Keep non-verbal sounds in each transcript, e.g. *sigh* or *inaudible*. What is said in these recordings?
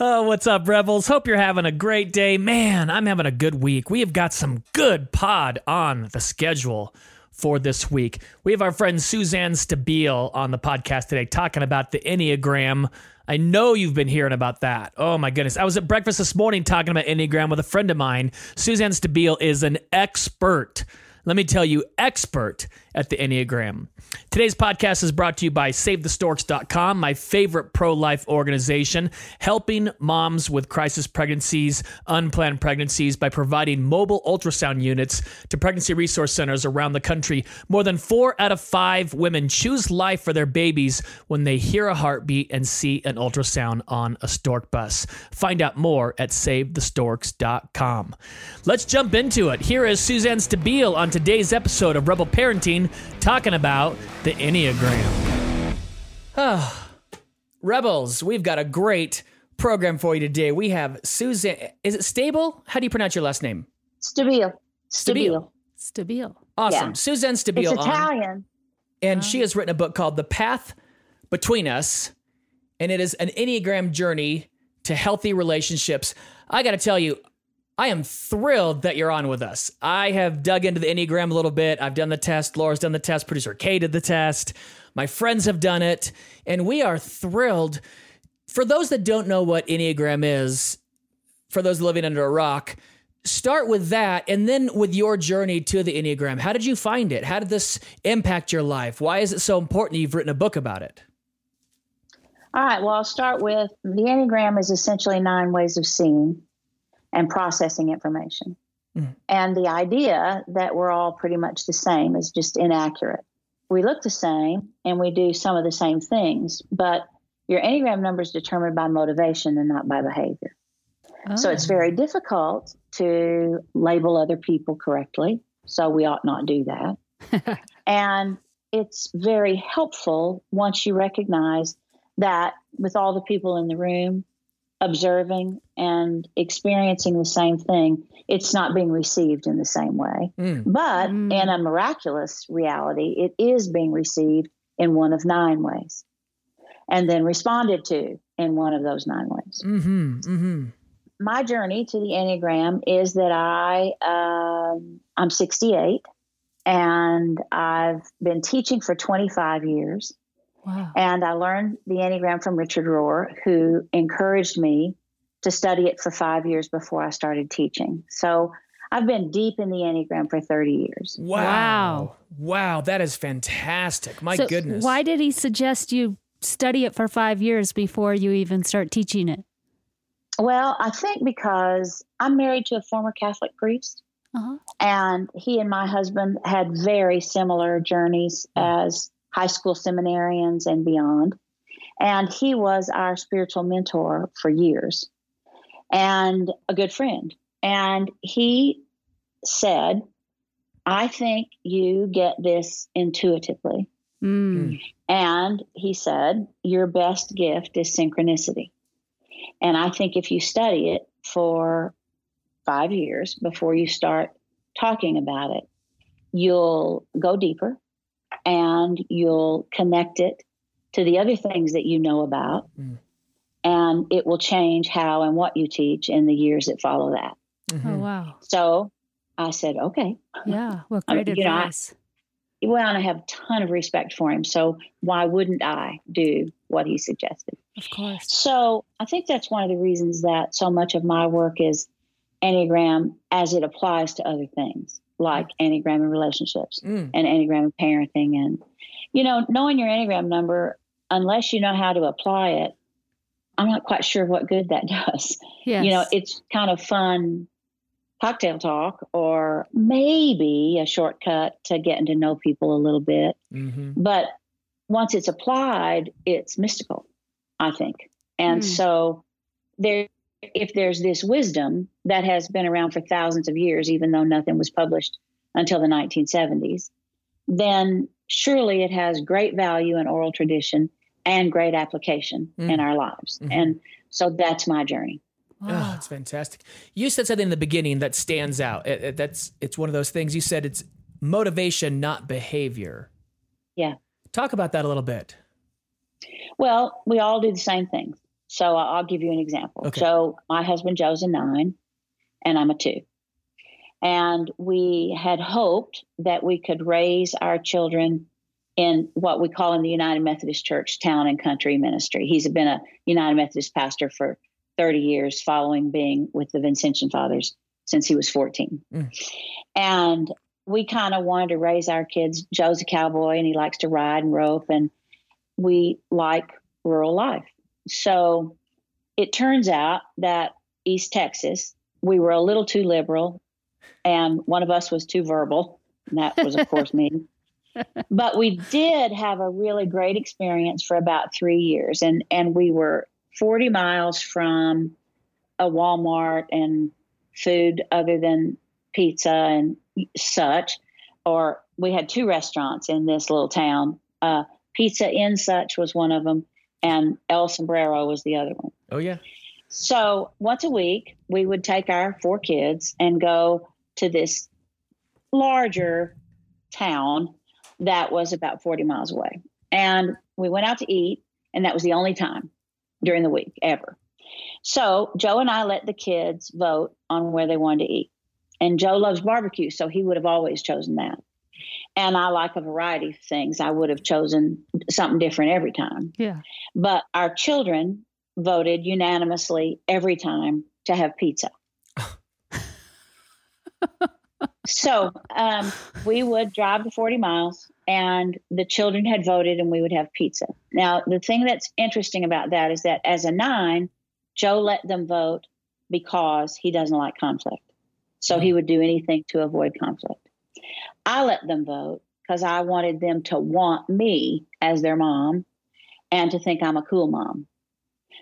Oh, what's up, Rebels? Hope you're having a great day. Man, I'm having a good week. We have got some good pod on the schedule for this week. We have our friend Suzanne Stabile on the podcast today talking about the Enneagram. I know you've been hearing about that. Oh my goodness. I was at breakfast this morning talking about Enneagram with a friend of mine. Suzanne Stabile is an expert. Let me tell you, expert at the Enneagram. Today's podcast is brought to you by SaveTheStorks.com, my favorite pro life organization, helping moms with crisis pregnancies, unplanned pregnancies by providing mobile ultrasound units to pregnancy resource centers around the country. More than four out of five women choose life for their babies when they hear a heartbeat and see an ultrasound on a stork bus. Find out more at SaveTheStorks.com. Let's jump into it. Here is Suzanne Stabile on today's episode of Rebel Parenting talking about the Enneagram. Ah, Rebels, we've got a great program for you today. We have Susan. Is it Stable? How do you pronounce your last name? Stabile. Stabile. Stabile. Awesome. Yeah. Suzanne It's Stabile on. Italian. And she has written a book called The Path Between Us. And it is an Enneagram journey to healthy relationships. I got to tell you, I am thrilled that you're on with us. I have dug into the Enneagram a little bit. I've done the test. Laura's done the test. Producer Kay did the test. My friends have done it. And we are thrilled. For those that don't know what Enneagram is, for those living under a rock, start with that and then with your journey to the Enneagram. How did you find it? How did this impact your life? Why is it so important you've written a book about it? All right. Well, I'll start with the Enneagram is essentially nine ways of seeing and processing information. Mm. And the idea that we're all pretty much the same is just inaccurate. We look the same and we do some of the same things, but your Enneagram number is determined by motivation and not by behavior. So it's very difficult to label other people correctly. So we ought not do that. *laughs* and it's very helpful once you recognize that with all the people in the room observing and experiencing the same thing, it's not being received in the same way. Mm. But Mm. in a miraculous reality, it is being received in one of nine ways and then responded to in one of those nine ways Mm-hmm. Mm-hmm. my journey to the Enneagram is that I um, I'm 68 and I've been teaching for 25 years. Wow. And I learned the Enneagram from Richard Rohr, who encouraged me to study it for five years before I started teaching. So I've been deep in the Enneagram for 30 years. Wow. Wow. Wow. That is fantastic. My So goodness. Why did he suggest you study it for five years before you even start teaching it? Well, I think because I'm married to a former Catholic priest. Uh-huh. and he and my husband had very similar journeys as high school seminarians and beyond. And he was our spiritual mentor for years and a good friend. And he said, I think you get this intuitively. Mm. And he said, Your best gift is synchronicity. And I think if you study it for five years before you start talking about it, you'll go deeper and you'll connect it to the other things that you know about. Mm. And it will change how and what you teach in the years that follow that. Mhm. Oh wow. So I said, okay. Yeah. Well, *laughs* I mean, great you know, I- advice. Well, and I have a ton of respect for him. So why wouldn't I do what he suggested? Of course. So I think that's one of the reasons that so much of my work is Enneagram as it applies to other things like Enneagram and relationships Mm. and Enneagram and parenting. And, you know, knowing your Enneagram number, unless you know how to apply it, I'm not quite sure what good that *laughs* does. Yes. You know, it's kind of fun cocktail talk or maybe a shortcut to getting to know people a little bit. Mhm. But once it's applied, it's mystical, I think. And Hmm. so there, if there's this wisdom that has been around for thousands of years, even though nothing was published until the 1970s, then surely it has great value in oral tradition and great application Mm. in our lives. Mhm. And so that's my journey. Oh, that's fantastic. You said something in the beginning that stands out. It- it- that's it's one of those things. You said it's motivation, not behavior. Yeah. Talk about that a little bit. Well, we all do the same things. So I'll give you an example. Okay. So my husband Joe's a nine, and I'm a two. And we had hoped that we could raise our children in what we call in the United Methodist Church town and country ministry. He's been a United Methodist pastor for 30 years, following being with the Vincentian Fathers since he was 14. Mm. And we kind of wanted to raise our kids. Joe's a cowboy and he likes to ride and rope, and we like rural life. So it turns out that East Texas, we were a little too liberal, and one of us was too verbal. And that was, of *laughs* course, me. But we did have a really great experience for about three years, and and we were 40 miles from a Walmart and food other than pizza and such. Or we had two restaurants in this little town. Uh, Pizza in Such was one of them, and El Sombrero was the other one. Oh yeah. So once a week, we would take our four kids and go to this larger town that was about 40 miles away. And we went out to eat, and that was the only time during the week ever. So Joe and I let the kids vote on where they wanted to eat. And Joe loves barbecue, so he would have always chosen that. And I like a variety of things. I would have chosen something different every time. Yeah. But our children voted unanimously every time to have pizza. *laughs* so um, we would drive the 40 miles, and the children had voted, and we would have pizza. Now, the thing that's interesting about that is that as a nine, Joe let them vote because he doesn't like conflict. So he would do anything to avoid conflict. I let them vote because I wanted them to want me as their mom and to think I'm a cool mom.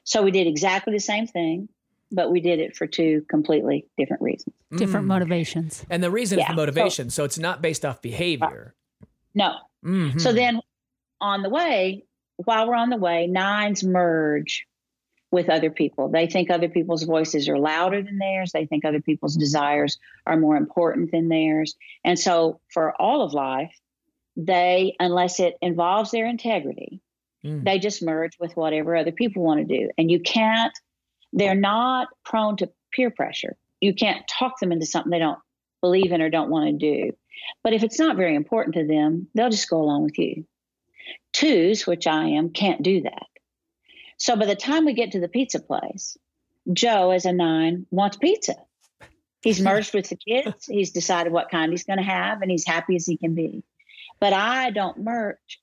So we did exactly the same thing, but we did it for two completely different reasons. Different Mm. motivations. And the reason is the motivation, so, it's not based off behavior. No. Mhm. So then on the way, while we're on the way, nines merge with other people. They think other people's voices are louder than theirs. They think other people's desires are more important than theirs. And so for all of life, they, unless it involves their integrity, Mm. they just merge with whatever other people want to do. And you can't, they're not prone to peer pressure. You can't talk them into something they don't believe in or don't want to do. But if it's not very important to them, they'll just go along with you. Twos, which I am, can't do that. So by the time we get to the pizza place, Joe, as a nine, wants pizza. He's *laughs* merged with the kids. He's decided what kind he's going to have, and he's happy as he can be. But I don't merge.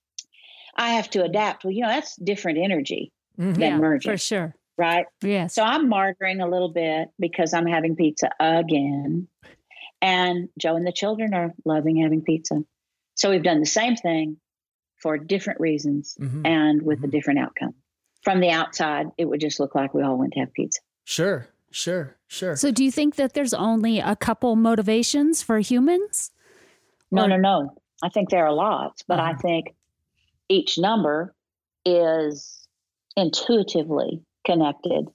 I have to adapt. Well, you know, that's different energy Mhm. than yeah, merging, for sure. right? Yes. So I'm martyring a little bit because I'm having pizza again. And Joe and the children are loving having pizza. So we've done the same thing for different reasons Mhm. and with a Mhm. different outcome. From the outside, it would just look like we all went to have pizza. Sure, sure, sure. so do you think that there's only a couple motivations for humans? No, Or- no, no. I think there are lots, but I Uh-huh. think each number is intuitively connected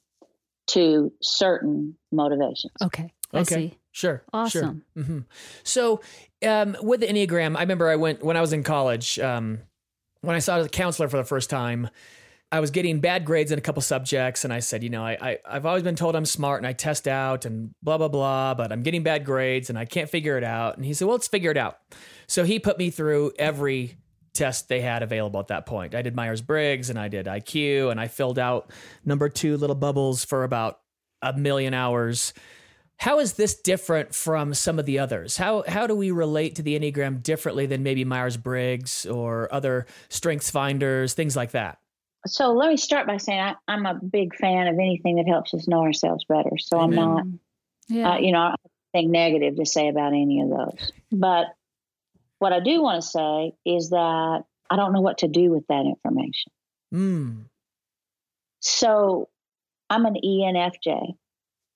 to certain motivations. Okay. I Okay. see. Sure. Awesome. Sure. hmm So, um, with the Enneagram, I remember I went when I was in college. Um, when I saw the counselor for the first time, I was getting bad grades in a couple subjects, and I said, you know, I, I I've always been told I'm smart and I test out and blah blah blah, but I'm getting bad grades and I can't figure it out. And he said, well, let's figure it out. So he put me through every test they had available at that point. I did Myers Briggs and I did IQ and I filled out number two little bubbles for about a million hours. How is this different from some of the others? How how do we relate to the Enneagram differently than maybe Myers Briggs or other strengths finders, things like that? So let me start by saying I, I'm a big fan of anything that helps us know ourselves better. So I'm not. Yeah. uh, you know, think negative to say about any of those. But what I do want to say is that I don't know what to do with that information. Mm. So I'm an ENFJ.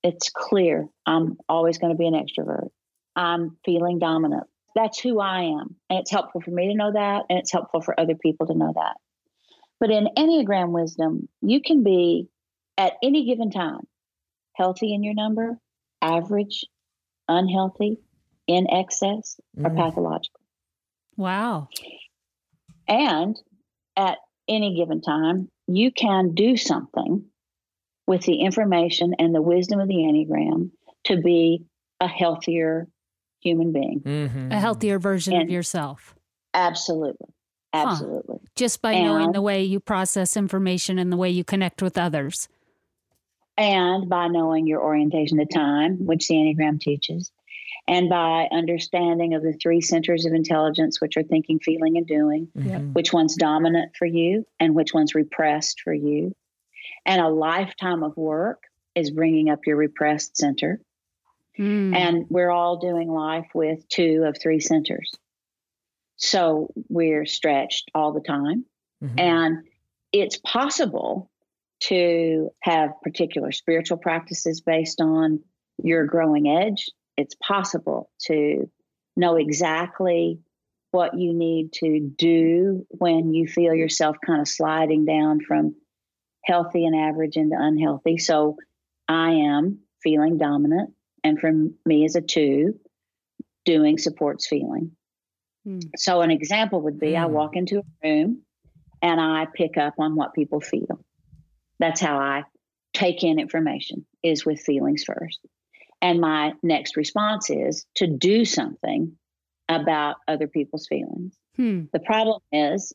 It's clear I'm always going to be an extrovert. I'm feeling dominant. That's who I am. And it's helpful for me to know that, and it's helpful for other people to know that. But in Enneagram wisdom, you can be at any given time healthy in your number, average, unhealthy, in excess, or Mhm. pathological. Wow. And at any given time, you can do something with the information and the wisdom of the Enneagram to be a healthier human being. Mhm. A healthier version of yourself Absolutely. Huh. Absolutely. just by knowing the way you process information and the way you connect with others. And by knowing your orientation to time, which the Enneagram teaches, and by understanding of the three centers of intelligence, which are thinking, feeling, and doing, Mhm. which one's dominant for you and which one's repressed for you. And a lifetime of work is bringing up your repressed center. Mm. And we're all doing life with two of three centers. So we're stretched all the time. Mhm. And it's possible to have particular spiritual practices based on your growing edge. It's possible to know exactly what you need to do when you feel yourself kind of sliding down from healthy and average into unhealthy. So I am feeling dominant. And for me as a two, doing supports feeling. Hmm. So an example would be I Hmm. walk into a room and I pick up on what people feel. That's how I take in information is with feelings first. And my next response is to do something about other people's feelings. Hmm. The problem is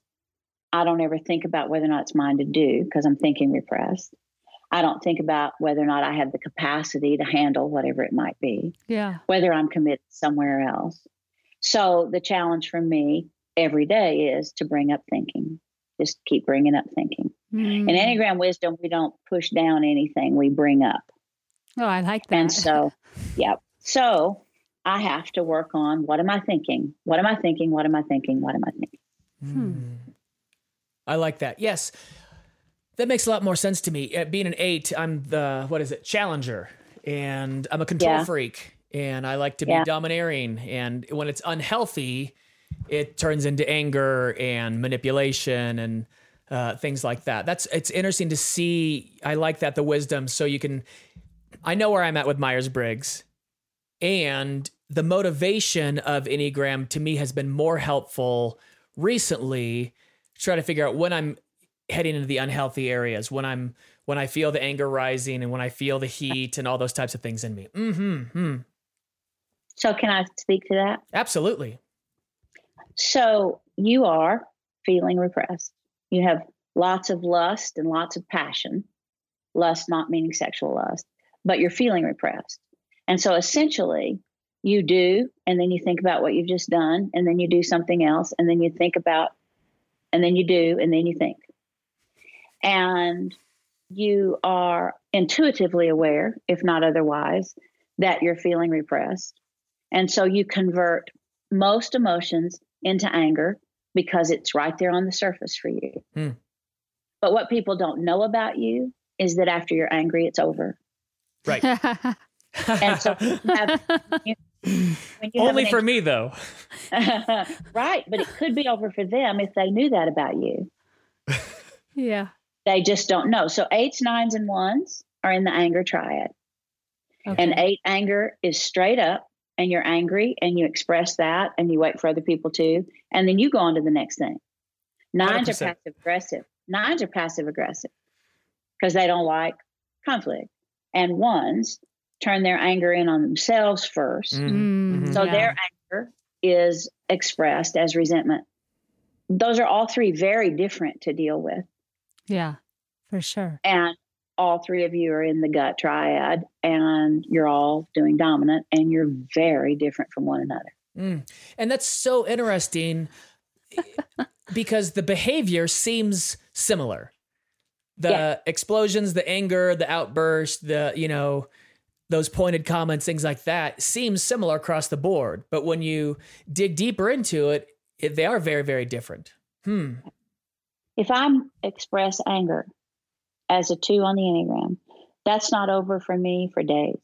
I don't ever think about whether or not it's mine to do because I'm thinking repressed. I don't think about whether or not I have the capacity to handle whatever it might be Yeah. whether I'm committed somewhere else. So the challenge for me every day is to bring up thinking. Just keep bringing up thinking. Mm. In Enneagram wisdom, we don't push down anything, we bring up. oh, I like that. And so, *laughs* yeah. So I have to work on what am I thinking? What am I thinking? What am I thinking? What am I thinking? Mm. I like that. Yes. That makes a lot more sense to me. Uh, being an eight, I'm the, what is it, challenger. And I'm a control Yeah. freak. And I like to be Yeah. domineering. And when it's unhealthy, it turns into anger and manipulation and uh, things like that. That's it's interesting to see. I like that the wisdom, so you can. I know where I'm at with Myers Briggs, and the motivation of Enneagram to me has been more helpful recently. To try to figure out when I'm heading into the unhealthy areas, when I'm when I feel the anger rising, and when I feel the heat and all those types of things in me. Hmm. Hmm. So can I speak to that? Absolutely. So you are feeling repressed. You have lots of lust and lots of passion. Lust not meaning sexual lust, but you're feeling repressed. And so essentially, you do, and then you think about what you've just done, and then you do something else, and then you think about, and then you do, and then you think. And you are intuitively aware, if not otherwise, that you're feeling repressed. And so you convert most emotions into anger because it's right there on the surface for you. Hmm. But what people don't know about you is that after you're angry, it's over. Right. *laughs* And so you have, you, *laughs* when you Only an for me though. *laughs* right, but it could be over for them if they knew that about you. yeah. They just don't know. So eights, nines, and ones are in the anger triad. Okay. And eight anger is straight up, and you're angry and you express that and you wait for other people to, and then you go on to the next thing. Nines are 100%. passive aggressive. Nines are passive aggressive because they don't like conflict. And ones turn their anger in on themselves first. Mm. Mm, Mhm. So yeah. their anger is expressed as resentment. Those are all three very different to deal with. Yeah, for sure. And all three of you are in the gut triad and you're all doing dominant and you're very different from one another. Mm. And that's so interesting *laughs* because the behavior seems similar. The Yeah. explosions, the anger, the outburst, the, you know, those pointed comments, things like that seem similar across the board. But when you dig deeper into it, it they are very, very different. Hmm. If I express anger as a two on the Enneagram, That's not over for me for days.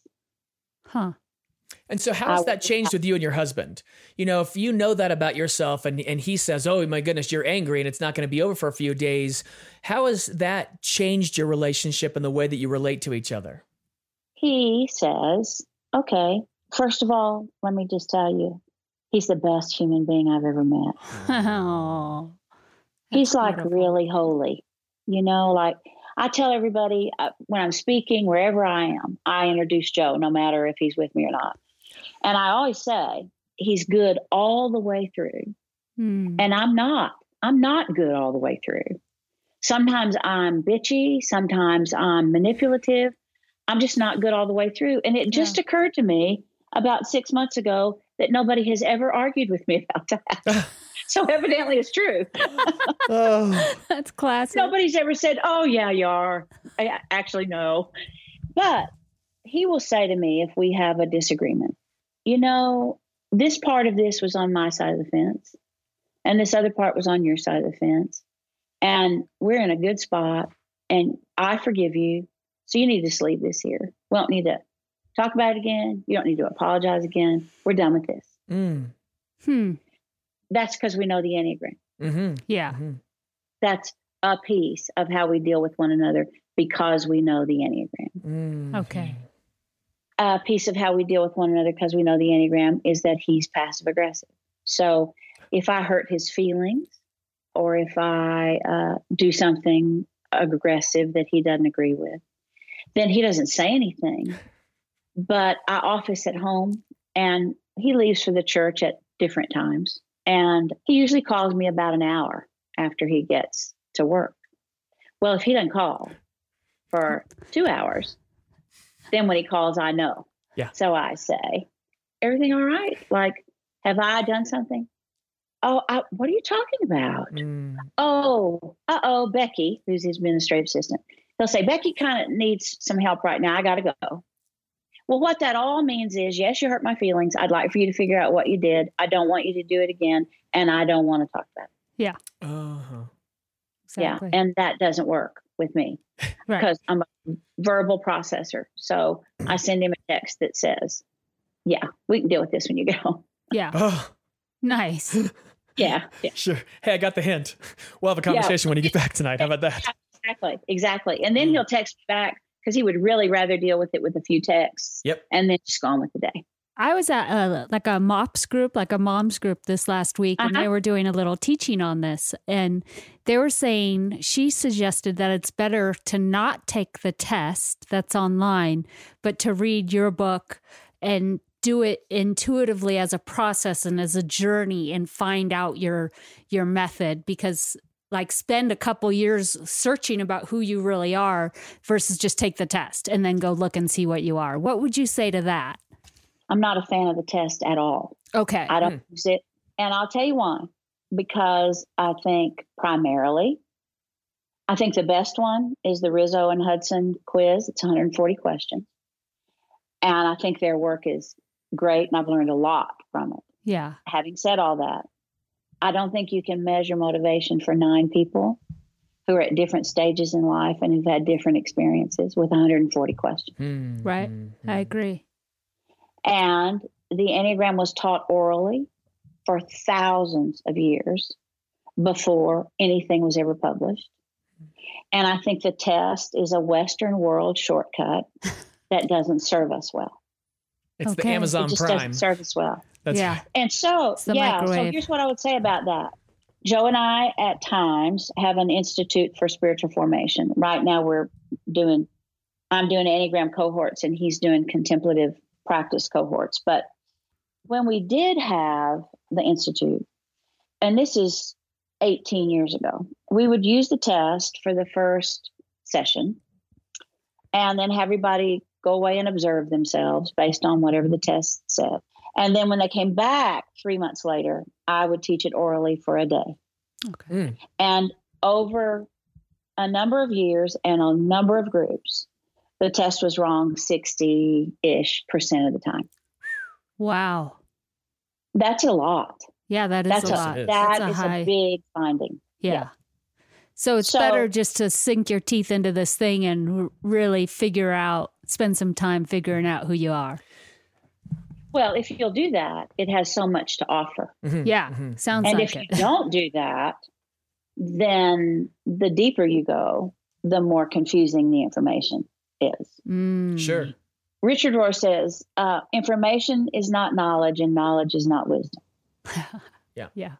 Huh. And so, how has that changed with you and your husband? You know, if you know that about yourself and, and he says, Oh my goodness, you're angry and it's not going to be over for a few days, how has that changed your relationship and the way that you relate to each other? He says, okay, first of all, let me just tell you, he's the best human being I've ever met. *laughs* Oh. he's like beautiful. really holy. You know, like I tell everybody uh, when I'm speaking, wherever I am, I introduce Joe, no matter if he's with me or not. And I always say, he's good all the way through. Hmm. And I'm not. I'm not good all the way through. Sometimes I'm bitchy. Sometimes I'm manipulative. I'm just not good all the way through. And it just occurred to me about six months ago that nobody has ever argued with me *laughs* about that. *laughs* *laughs* so evidently it's true. Oh, *laughs* *sighs* That's classic. Nobody's ever said, "Oh yeah, you are." I, actually, no. But he will say to me if we have a disagreement, you know, this part of this was on my side of the fence, and this other part was on your side of the fence, and we're in a good spot, and I forgive you. So you need to just leave this here. We don't need to talk about it again. You don't need to apologize again. We're done with this. mm, Hmm. That's because we know the Enneagram. hmm Yeah. That's a piece of how we deal with one another because we know the Enneagram. mm Okay. a piece of how we deal with one another because we know the Enneagram is that he's passive aggressive. So if I hurt his feelings or if I uh, do something aggressive that he doesn't agree with, then he doesn't say anything. But I office at home and he leaves for the church at different times. And he usually calls me about an hour after he gets to work. Well, if he doesn't call for two hours, then when he calls, I know. Yeah. So I say, everything all right? Like, have I done something? Oh, I, what are you talking about? Mm. Oh, uh oh, Becky, who's his administrative assistant. He'll say, Becky kind of needs some help right now. I got to go. Well, what that all means is, yes, you hurt my feelings. I'd like for you to figure out what you did. I don't want you to do it again. And I don't want to talk about it. Uh-huh. Exactly. Yeah. And that doesn't work with me *laughs* right. because I'm a verbal processor. So I send him a text that says, yeah, we can deal with this when you get home. Yeah. *laughs* Oh, Nice. *laughs* Yeah. yeah. sure. Hey, I got the hint. We'll have a conversation when you get back tonight. How about that? Exactly. Exactly. And then Mm. he'll text me back because he would really rather deal with it with a few texts Yep. and then just go on with the day. I was at a, like a MOPS group, like a mom's group this last week, and Uh-huh. they were doing a little teaching on this. And they were saying she suggested that it's better to not take the test that's online, but to read your book and do it intuitively as a process and as a journey and find out your your method because like spend a couple years searching about who you really are versus just take the test and then go look and see what you are. What would you say to that? I'm not a fan of the test at all. Okay. I don't hmm. use it. And I'll tell you why. Because I think primarily, I think the best one is the Riso and Hudson quiz. It's 140 questions. And I think their work is great. And I've learned a lot from it. Yeah. Having said all that, I don't think you can measure motivation for nine people who are at different stages in life and who've had different experiences with 140 questions. Mm, Right. mm, I agree. And the Enneagram was taught orally for thousands of years before anything was ever published. And I think the test is a Western world shortcut *laughs* that doesn't serve us well. It's Okay. the It just Prime. doesn't serve as well. That's yeah. right. And so, It's the yeah, so here's what I would say about that. Joe and I, at times, have an institute for spiritual formation. Right now, we're doing, I'm doing Enneagram cohorts and he's doing contemplative practice cohorts. But when we did have the institute, and this is 18 years ago, we would use the test for the first session and then have everybody go away and observe themselves based on whatever the test said. And then when they came back three months later, I would teach it orally for a day. Okay. Mm. And over a number of years and a number of groups, the test was wrong 60 ish percent of the time. Wow. That's a lot. Yeah, that is That's a a, lot. It is. that That's a is high- a big finding. Yeah. yeah. So it's So- better just to sink your teeth into this thing and really figure out, spend some time figuring out who you are. Well, if you'll do that, it has so much to offer. Yeah, sounds like it. and like if it. you don't do that, then the deeper you go, the more confusing the information is. Mm. Sure. Richard Rohr says, uh, information is not knowledge and knowledge is not wisdom. *laughs* Yeah. Yep.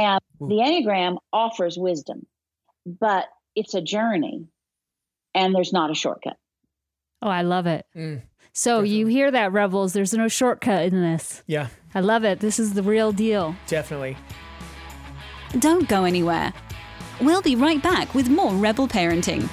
And Ooh. the Enneagram offers wisdom, but it's a journey and there's not a shortcut. Oh, I love it. Mm, So you hear that, Rebels? There's no shortcut in this. yeah, I love it. This is the real deal. definitely. Don't go anywhere. We'll be right back with more Rebel Parenting.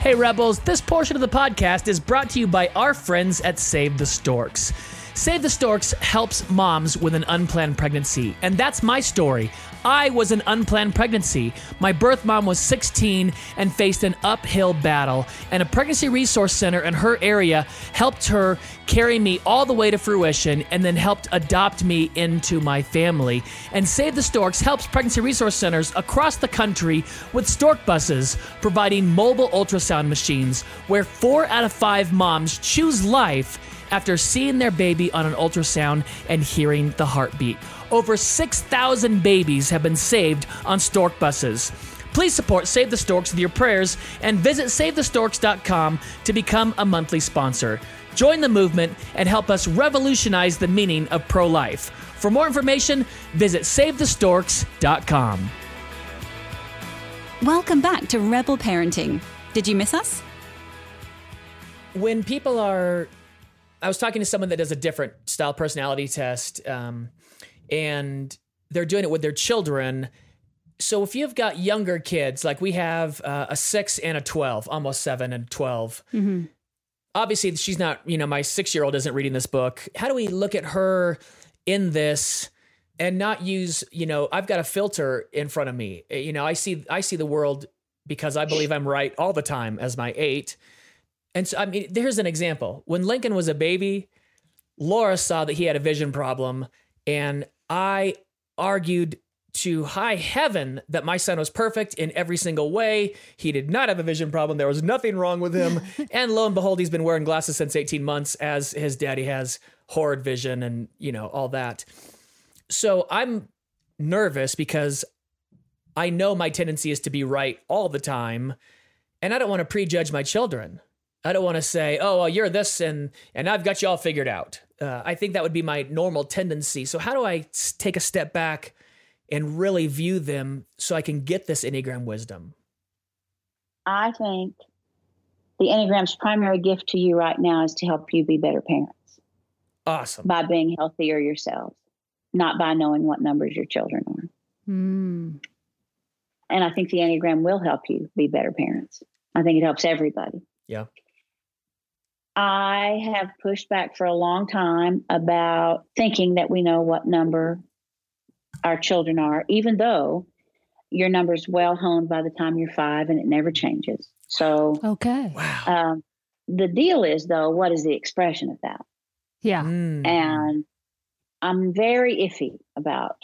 Hey, Rebels, this portion of the podcast is brought to you by our friends at Save the Storks. Save the Storks helps moms with an unplanned pregnancy, and that's my story. I was an unplanned pregnancy. My birth mom was 16 and faced an uphill battle, and a pregnancy resource center in her area helped her carry me all the way to fruition and then helped adopt me into my family. And Save the Storks helps pregnancy resource centers across the country with stork buses, providing mobile ultrasound machines where four out of five moms choose life after seeing their baby on an ultrasound and hearing the heartbeat. Over 6,000 babies have been saved on stork buses. Please support Save the Storks with your prayers and visit SaveTheStorks.com to become a monthly sponsor. Join the movement and help us revolutionize the meaning of pro life. For more information, visit SaveTheStorks.com. Welcome back to Rebel Parenting. Did you miss us? when people are i was talking to someone that does a different style personality test um, and they're doing it with their children. So if you've got younger kids like we have uh, a 6 and a 12 almost 7 and 12 Mm-hmm. obviously she's not you know my six year old isn't reading this book. How do we look at her in this and not use you know i've got a filter in front of me. You know i see i see the world because i believe i'm right all the time as my eight and so i mean there's an example when lincoln was a baby laura saw that he had a vision problem and i argued to high heaven that my son was perfect in every single way. He did not have a vision problem. There was nothing wrong with him. *laughs* and lo and behold, he's been wearing glasses since 18 months as his daddy has horrid vision and, you know, all that. So I'm nervous because I know my tendency is to be right all the time. And I don't want to prejudge my children. I don't want to say, "Oh, well, you're this, and and I've got you all figured out." Uh, I think that would be my normal tendency. So how do I take a step back and really view them so I can get this enneagram wisdom? I think the Enneagram's primary gift to you right now is to help you be better parents Awesome. by being healthier yourselves, not by knowing what numbers your children are. Mm. And I think the Enneagram will help you be better parents. I think it helps everybody. Yeah. I have pushed back for a long time about thinking that we know what number our children are, even though your number is well honed by the time you're five and it never changes. So Okay. Wow. um, the deal is, though, what is the expression of that? Yeah. Mm. And I'm very iffy about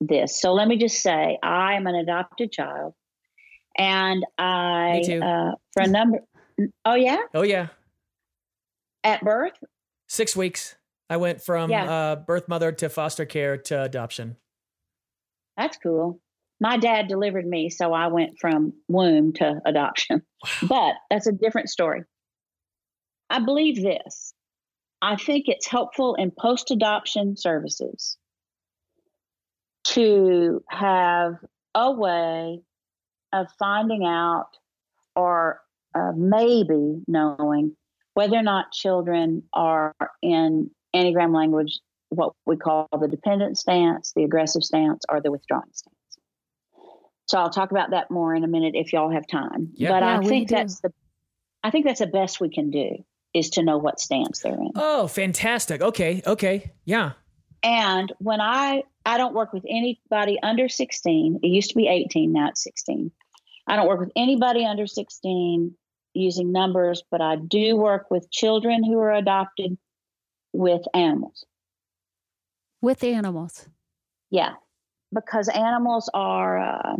this. So let me just say, I am an adopted child, and I, Uh, for a number, oh yeah, oh yeah, at birth, six weeks. I went from Yeah. uh, birth mother to foster care to adoption. that's cool. My dad delivered me, so I went from womb to adoption. But that's a different story. I believe this. I think it's helpful in post adoption services to have a way of finding out or uh, maybe knowing whether or not children are in Enneagram language, what we call the dependent stance, the aggressive stance, or the withdrawing stance. So I'll talk about that more in a minute if y'all have time. Yeah. But Yeah, I we think do. that's the I think that's the best we can do is to know what stance they're in. Oh, fantastic. Okay, okay, yeah. And when I I don't work with anybody under 16. It used to be 18, now it's 16. I don't work with anybody under 16 using numbers, but I do work with children who are adopted with animals. With animals. Yeah. because animals are uh,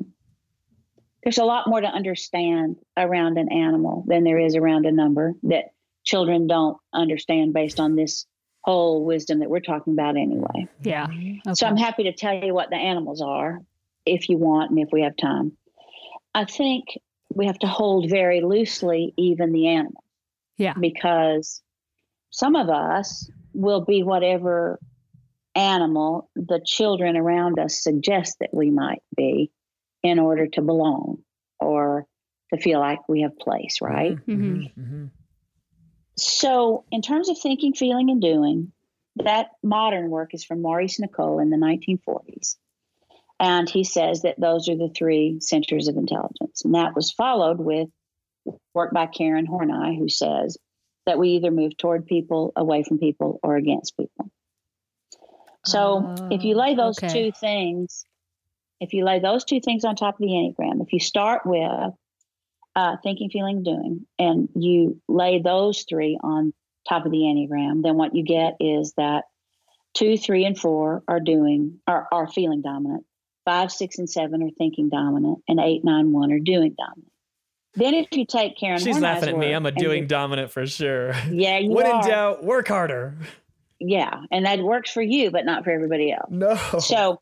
there's a lot more to understand around an animal than there is around a number that children don't understand based on this whole wisdom that we're talking about anyway. Yeah. So I'm happy to tell you what the animals are if you want and if we have time. I think we have to hold very loosely even the animal. Yeah. because some of us will be whatever animal the children around us suggest that we might be in order to belong or to feel like we have place, right? Mhm. Mhm. So, in terms of thinking, feeling, and doing, that modern work is from Maurice Nicoll in the 1940s. And he says that those are the three centers of intelligence. And that was followed with work by Karen Horney, who says that we either move toward people, away from people, or against people. So, if you lay those Oh, okay. two things, if you lay those two things on top of the Enneagram, if you start with uh, thinking, feeling, doing, and you lay those three on top of the Enneagram, then what you get is that two, three, and four are doing are, are feeling dominant. Five, six, and seven are thinking dominant, and eight, nine, one are doing dominant. Then if you take Karen, She's Horney's laughing at me. I'm a doing dominant for sure. Yeah, you *laughs* when are. in doubt, work harder. Yeah, and that works for you, but not for everybody else. No. So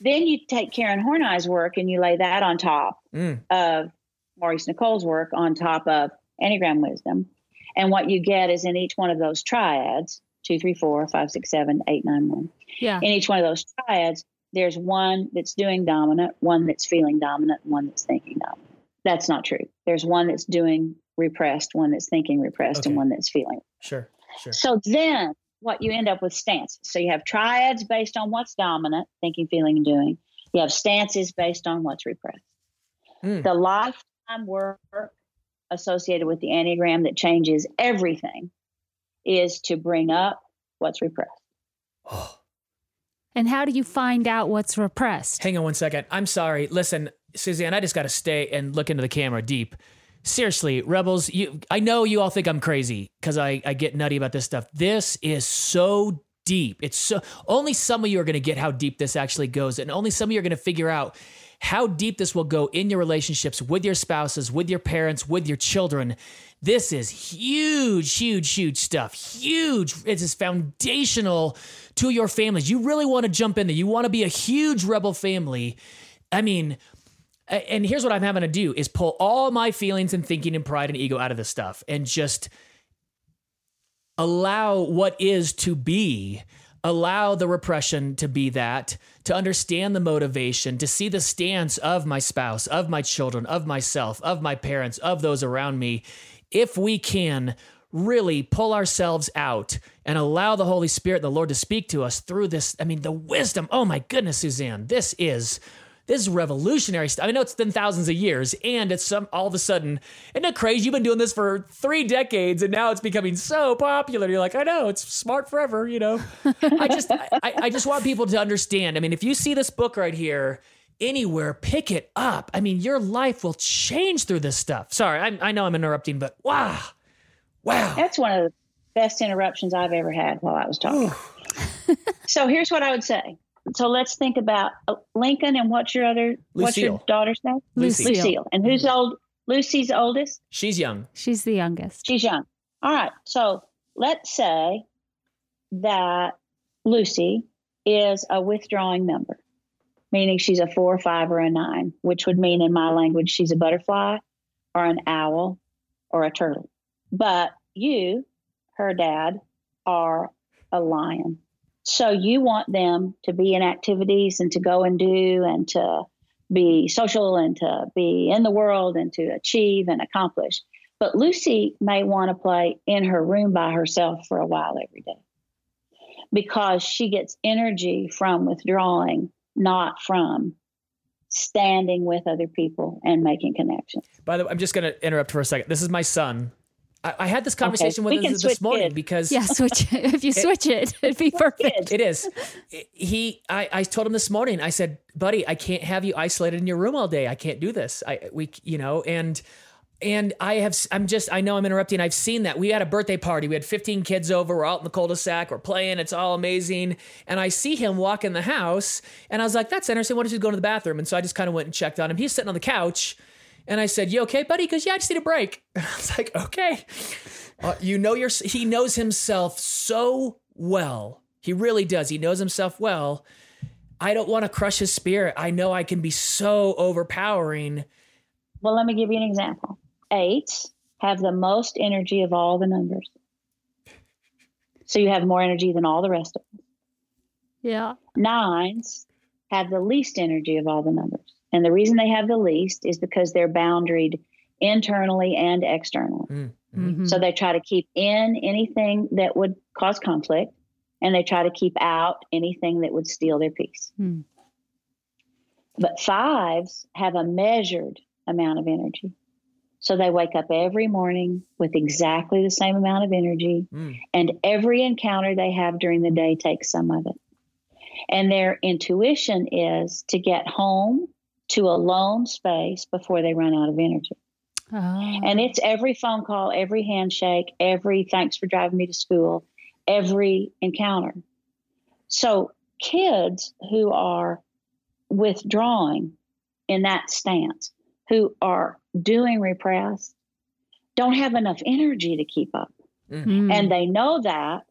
then you take Karen Horney's work and you lay that on top Mm. of Maurice Nicoll's work, on top of Enneagram Wisdom. And what you get is in each one of those triads two, three, four, five, six, seven, eight, nine, one. Yeah. In each one of those triads, there's one that's doing dominant, one that's feeling dominant, one that's thinking dominant. That's not true. There's one that's doing repressed, one that's thinking repressed, Okay. and one that's feeling Sure. Sure. so then what you end up with stances. So you have triads based on what's dominant, thinking, feeling, and doing. You have stances based on what's repressed. Mm. The lifetime work associated with the Enneagram that changes everything is to bring up what's repressed. Oh. And how do you find out what's repressed? Hang on one second. I'm sorry. Listen, Suzanne, I just got to stay and look into the camera deep. Seriously, rebels, you I know you all think I'm crazy cuz I I get nutty about this stuff. This is so deep. It's so only some of you are going to get how deep this actually goes and only some of you are going to figure out how deep this will go in your relationships with your spouses, with your parents, with your children. This is huge, huge, huge stuff. Huge. It is foundational to your families. You really want to jump in there. You want to be a huge rebel family. I mean, and here's what I'm having to do is pull all my feelings and thinking and pride and ego out of this stuff and just allow what is to be allow the repression to be that to understand the motivation to see the stance of my spouse of my children of myself of my parents of those around me if we can really pull ourselves out and allow the holy spirit the lord to speak to us through this i mean the wisdom oh my goodness suzanne this is this is revolutionary stuff. I know it's been thousands of years, and it's some all of a sudden, isn't it crazy? You've been doing this for three decades, and now it's becoming so popular. You're like, I know, it's smart forever, you know. I just, I, I just want people to understand. I mean, if you see this book right here anywhere, pick it up. I mean, your life will change through this stuff. Sorry, I, I know I'm interrupting, but wow, wow. That's one of the best interruptions I've ever had while I was talking. *laughs* so here's what I would say. So let's think about uh, Lincoln and what's your other what's your daughter's name? Lucy. Lucille. And who's old? Lucy's oldest. She's young. She's the youngest. She's young. All right. So let's say that Lucy is a withdrawing member, meaning she's a four, five, or a nine, which would mean in my language she's a butterfly or an owl or a turtle. But you, her dad, are a lion. So you want them to be in activities and to go and do and to be social and to be in the world and to achieve and accomplish. But Lucy may want to play in her room by herself for a while every day because she gets energy from withdrawing, not from standing with other people and making connections. By the way, I'm just going to interrupt for a second. This is my son. I, I had this conversation we with him this morning kids. because Yeah, switch it. *laughs* if you switch it, it'd be *laughs* perfect. Kids. It is. He, I, I told him this morning. I said, "Buddy, I can't have you isolated in your room all day. I can't do this. I, we, you know." And and I have, I'm just, I know I'm interrupting. I've seen that. We had a birthday party. We had 15 kids over. We're out in the cul-de-sac. We're playing. It's all amazing. And I see him walk in the house, and I was like, "That's interesting. What if he's going to the bathroom?" And so I just kind of went and checked on him. He's sitting on the couch, and I said, "You okay, buddy?" He goes, "Yeah, I just need a break." *laughs* And I was like, "Okay." Uh, you know, your he knows himself so well. He really does. He knows himself well. I don't want to crush his spirit. I know I can be so overpowering. Well, let me give you an example. Eights have the most energy of all the numbers. So you have more energy than all the rest of them. Yeah. Nines have the least energy of all the numbers. And the reason they have the least is because they're boundaried internally and externally. Mm. Mhm. So they try to keep in anything that would cause conflict and they try to keep out anything that would steal their peace. Hmm. But fives have a measured amount of energy. So they wake up every morning with exactly the same amount of energy, Mm. and every encounter they have during the day takes some of it. And their intuition is to get home to a lone space before they run out of energy. Oh. And it's every phone call, every handshake, every thanks for driving me to school, every encounter. So kids who are withdrawing in that stance, who are doing repress, don't have enough energy to keep up. Mm. And they know that,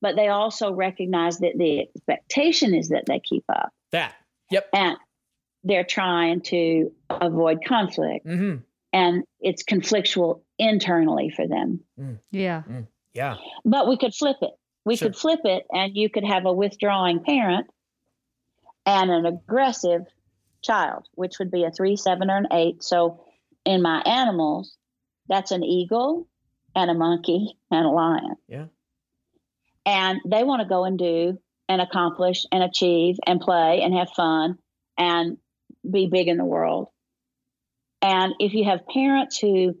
but they also recognize that the expectation is that they keep up. That. Yep. And they're trying to avoid conflict. hmm And it's conflictual internally for them. yeah. Yeah. But we could flip it. We Sure. could flip it, and you could have a withdrawing parent and an aggressive child, which would be a three, seven, or an eight. So in my animals, that's an eagle and a monkey and a lion. Yeah. And they want to go and do and accomplish and achieve and play and have fun and be big in the world. And if you have parents who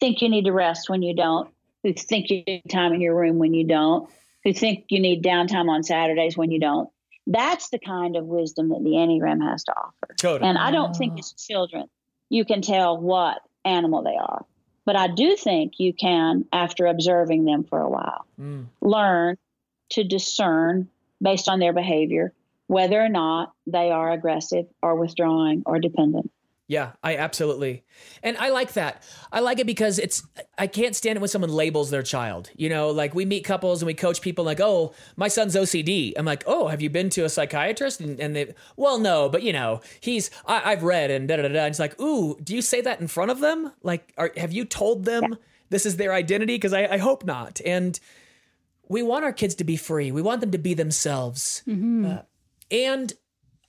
think you need to rest when you don't, who think you need time in your room when you don't, who think you need downtime on Saturdays when you don't, that's the kind of wisdom that the Enneagram has to offer. Totally. And I don't think as children you can tell what animal they are. But I do think you can, after observing them for a while, Mm. learn to discern based on their behavior whether or not they are aggressive or withdrawing or dependent. Yeah, I absolutely. And I like that. I like it because it's I can't stand it when someone labels their child. You know, like we meet couples and we coach people like, "Oh, my son's OCD." I'm like, "Oh, have you been to a psychiatrist?" And, and they, well, no, but you know, he's I, I've read and da da da. And it's like, "Ooh, do you say that in front of them? Like, are, have you told them this is their identity? Because I, I hope not." And we want our kids to be free. We want them to be themselves. Uh, and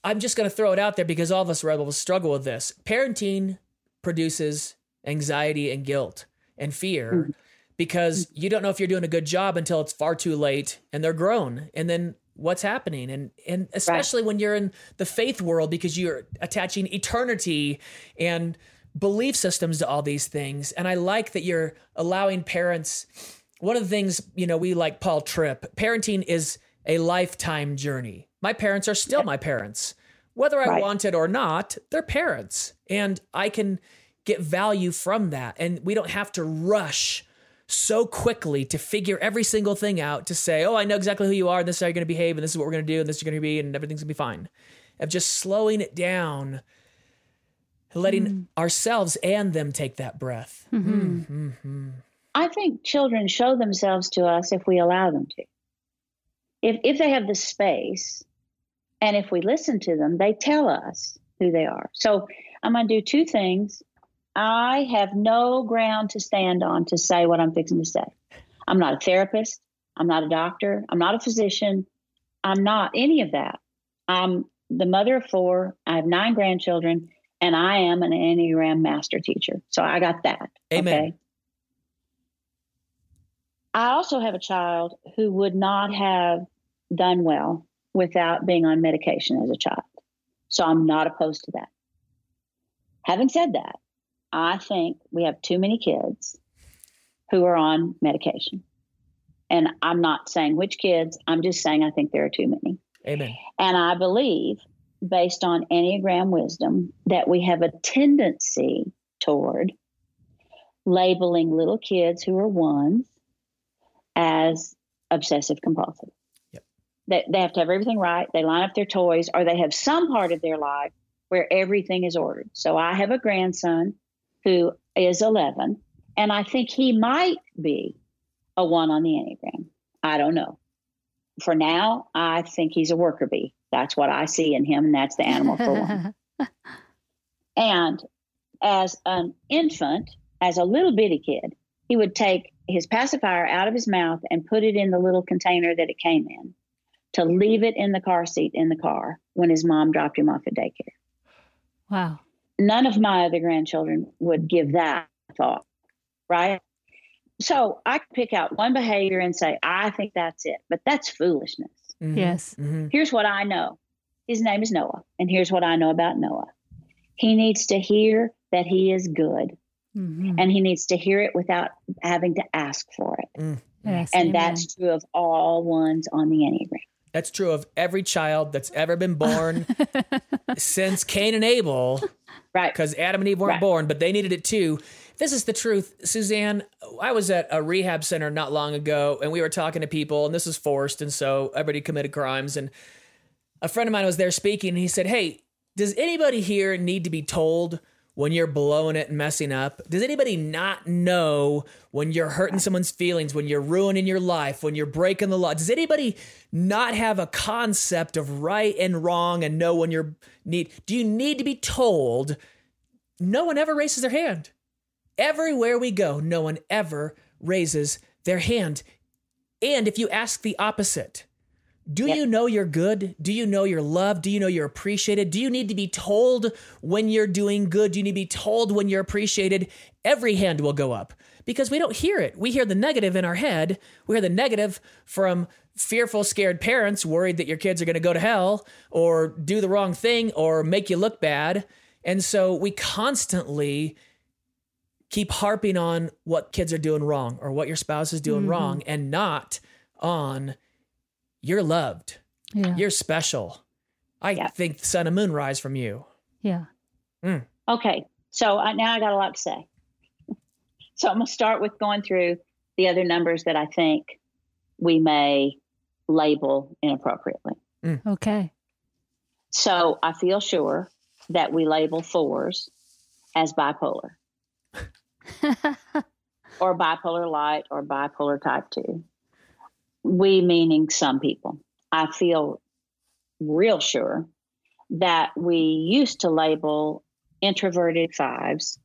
I'm just going to throw it out there because all of us rebels struggle with this. Parenting produces anxiety and guilt and fear hmm. because you don't know if you're doing a good job until it's far too late and they're grown. And then what's happening? And and especially when you're in the faith world because you're attaching eternity and belief systems to all these things. And I like that you're allowing parents one of the things, you know, we like Paul Tripp, parenting is a lifetime journey. My parents are still my parents. Whether I Right. want it or not, they're parents. And I can get value from that. And we don't have to rush so quickly to figure every single thing out to say, oh, I know exactly who you are, and this is how you're going to behave, and this is what we're going to do, and this is going to be, and everything's going to be fine. Of just slowing it down, letting ourselves and them take that breath. Mm-hmm. I think children show themselves to us if we allow them to. If if they have the space and if we listen to them, they tell us who they are. So I'm going to do two things. I have no ground to stand on to say what I'm fixing to say. I'm not a therapist. I'm not a doctor. I'm not a physician. I'm not any of that. I'm the mother of four. I have nine grandchildren, and I am an Enneagram master teacher. So I got that. Amen. I also have a child who would not have done well without being on medication as a child. So I'm not opposed to that. Having said that, I think we have too many kids who are on medication. And I'm not saying which kids, I'm just saying I think there are too many. Amen. And I believe, based on Enneagram wisdom, that we have a tendency toward labeling little kids who are ones as obsessive compulsive. That they have to have everything right. They line up their toys, or they have some part of their life where everything is ordered. So I have a grandson who is 11, and I think he might be a one on the Enneagram. I don't know. For now, I think he's a worker bee. That's what I see in him, and that's the animal for one. *laughs* And as an infant, as a little bitty kid, he would take his pacifier out of his mouth and put it in the little container that it came in to leave it in the car seat in the car when his mom dropped him off at daycare. wow. None of my other grandchildren would give that thought, right? So I could pick out one behavior and say, I think that's it, but that's foolishness. Mhm. Yes. Mhm. Here's what I know his name is Noah, and here's what I know about Noah. He needs to hear that he is good, Mhm. and he needs to hear it without having to ask for it. Yes, And amen. that's true of all ones on the Enneagram. That's true of every child that's ever been born *laughs* since Cain and Abel, Right. because Adam and Eve weren't Right. born, but they needed it too. This is the truth, Suzanne. I was at a rehab center not long ago, and we were talking to people, and this is forced, and so everybody committed crimes. And a friend of mine was there speaking, and he said, "Hey, does anybody here need to be told?" When you're blowing it and messing up, does anybody not know when you're hurting someone's feelings, when you're ruining your life, when you're breaking the law? Does anybody not have a concept of right and wrong and know when you're need? Do you need to be told? No one ever raises their hand. Everywhere we go, no one ever raises their hand. And if you ask the opposite, do Yep. you know you're good? Do you know you're loved? Do you know you're appreciated? Do you need to be told when you're doing good? Do you need to be told when you're appreciated? Every hand will go up because we don't hear it. We hear the negative in our head. We hear the negative from fearful, scared parents worried that your kids are going to go to hell or do the wrong thing or make you look bad. And so we constantly keep harping on what kids are doing wrong or what your spouse is doing mm-hmm. wrong and not on you're loved. yeah. You're special. I Yeah. think the sun and moon rise from you. yeah. Mm. Okay. So I, now I got a lot to say. *laughs* So I'm going to start with going through the other numbers that I think we may label inappropriately. Mm. Okay. So I feel sure that we label fours as bipolar *laughs* or bipolar light or bipolar type 2. We meaning some people. I feel real sure that we used to label introverted fives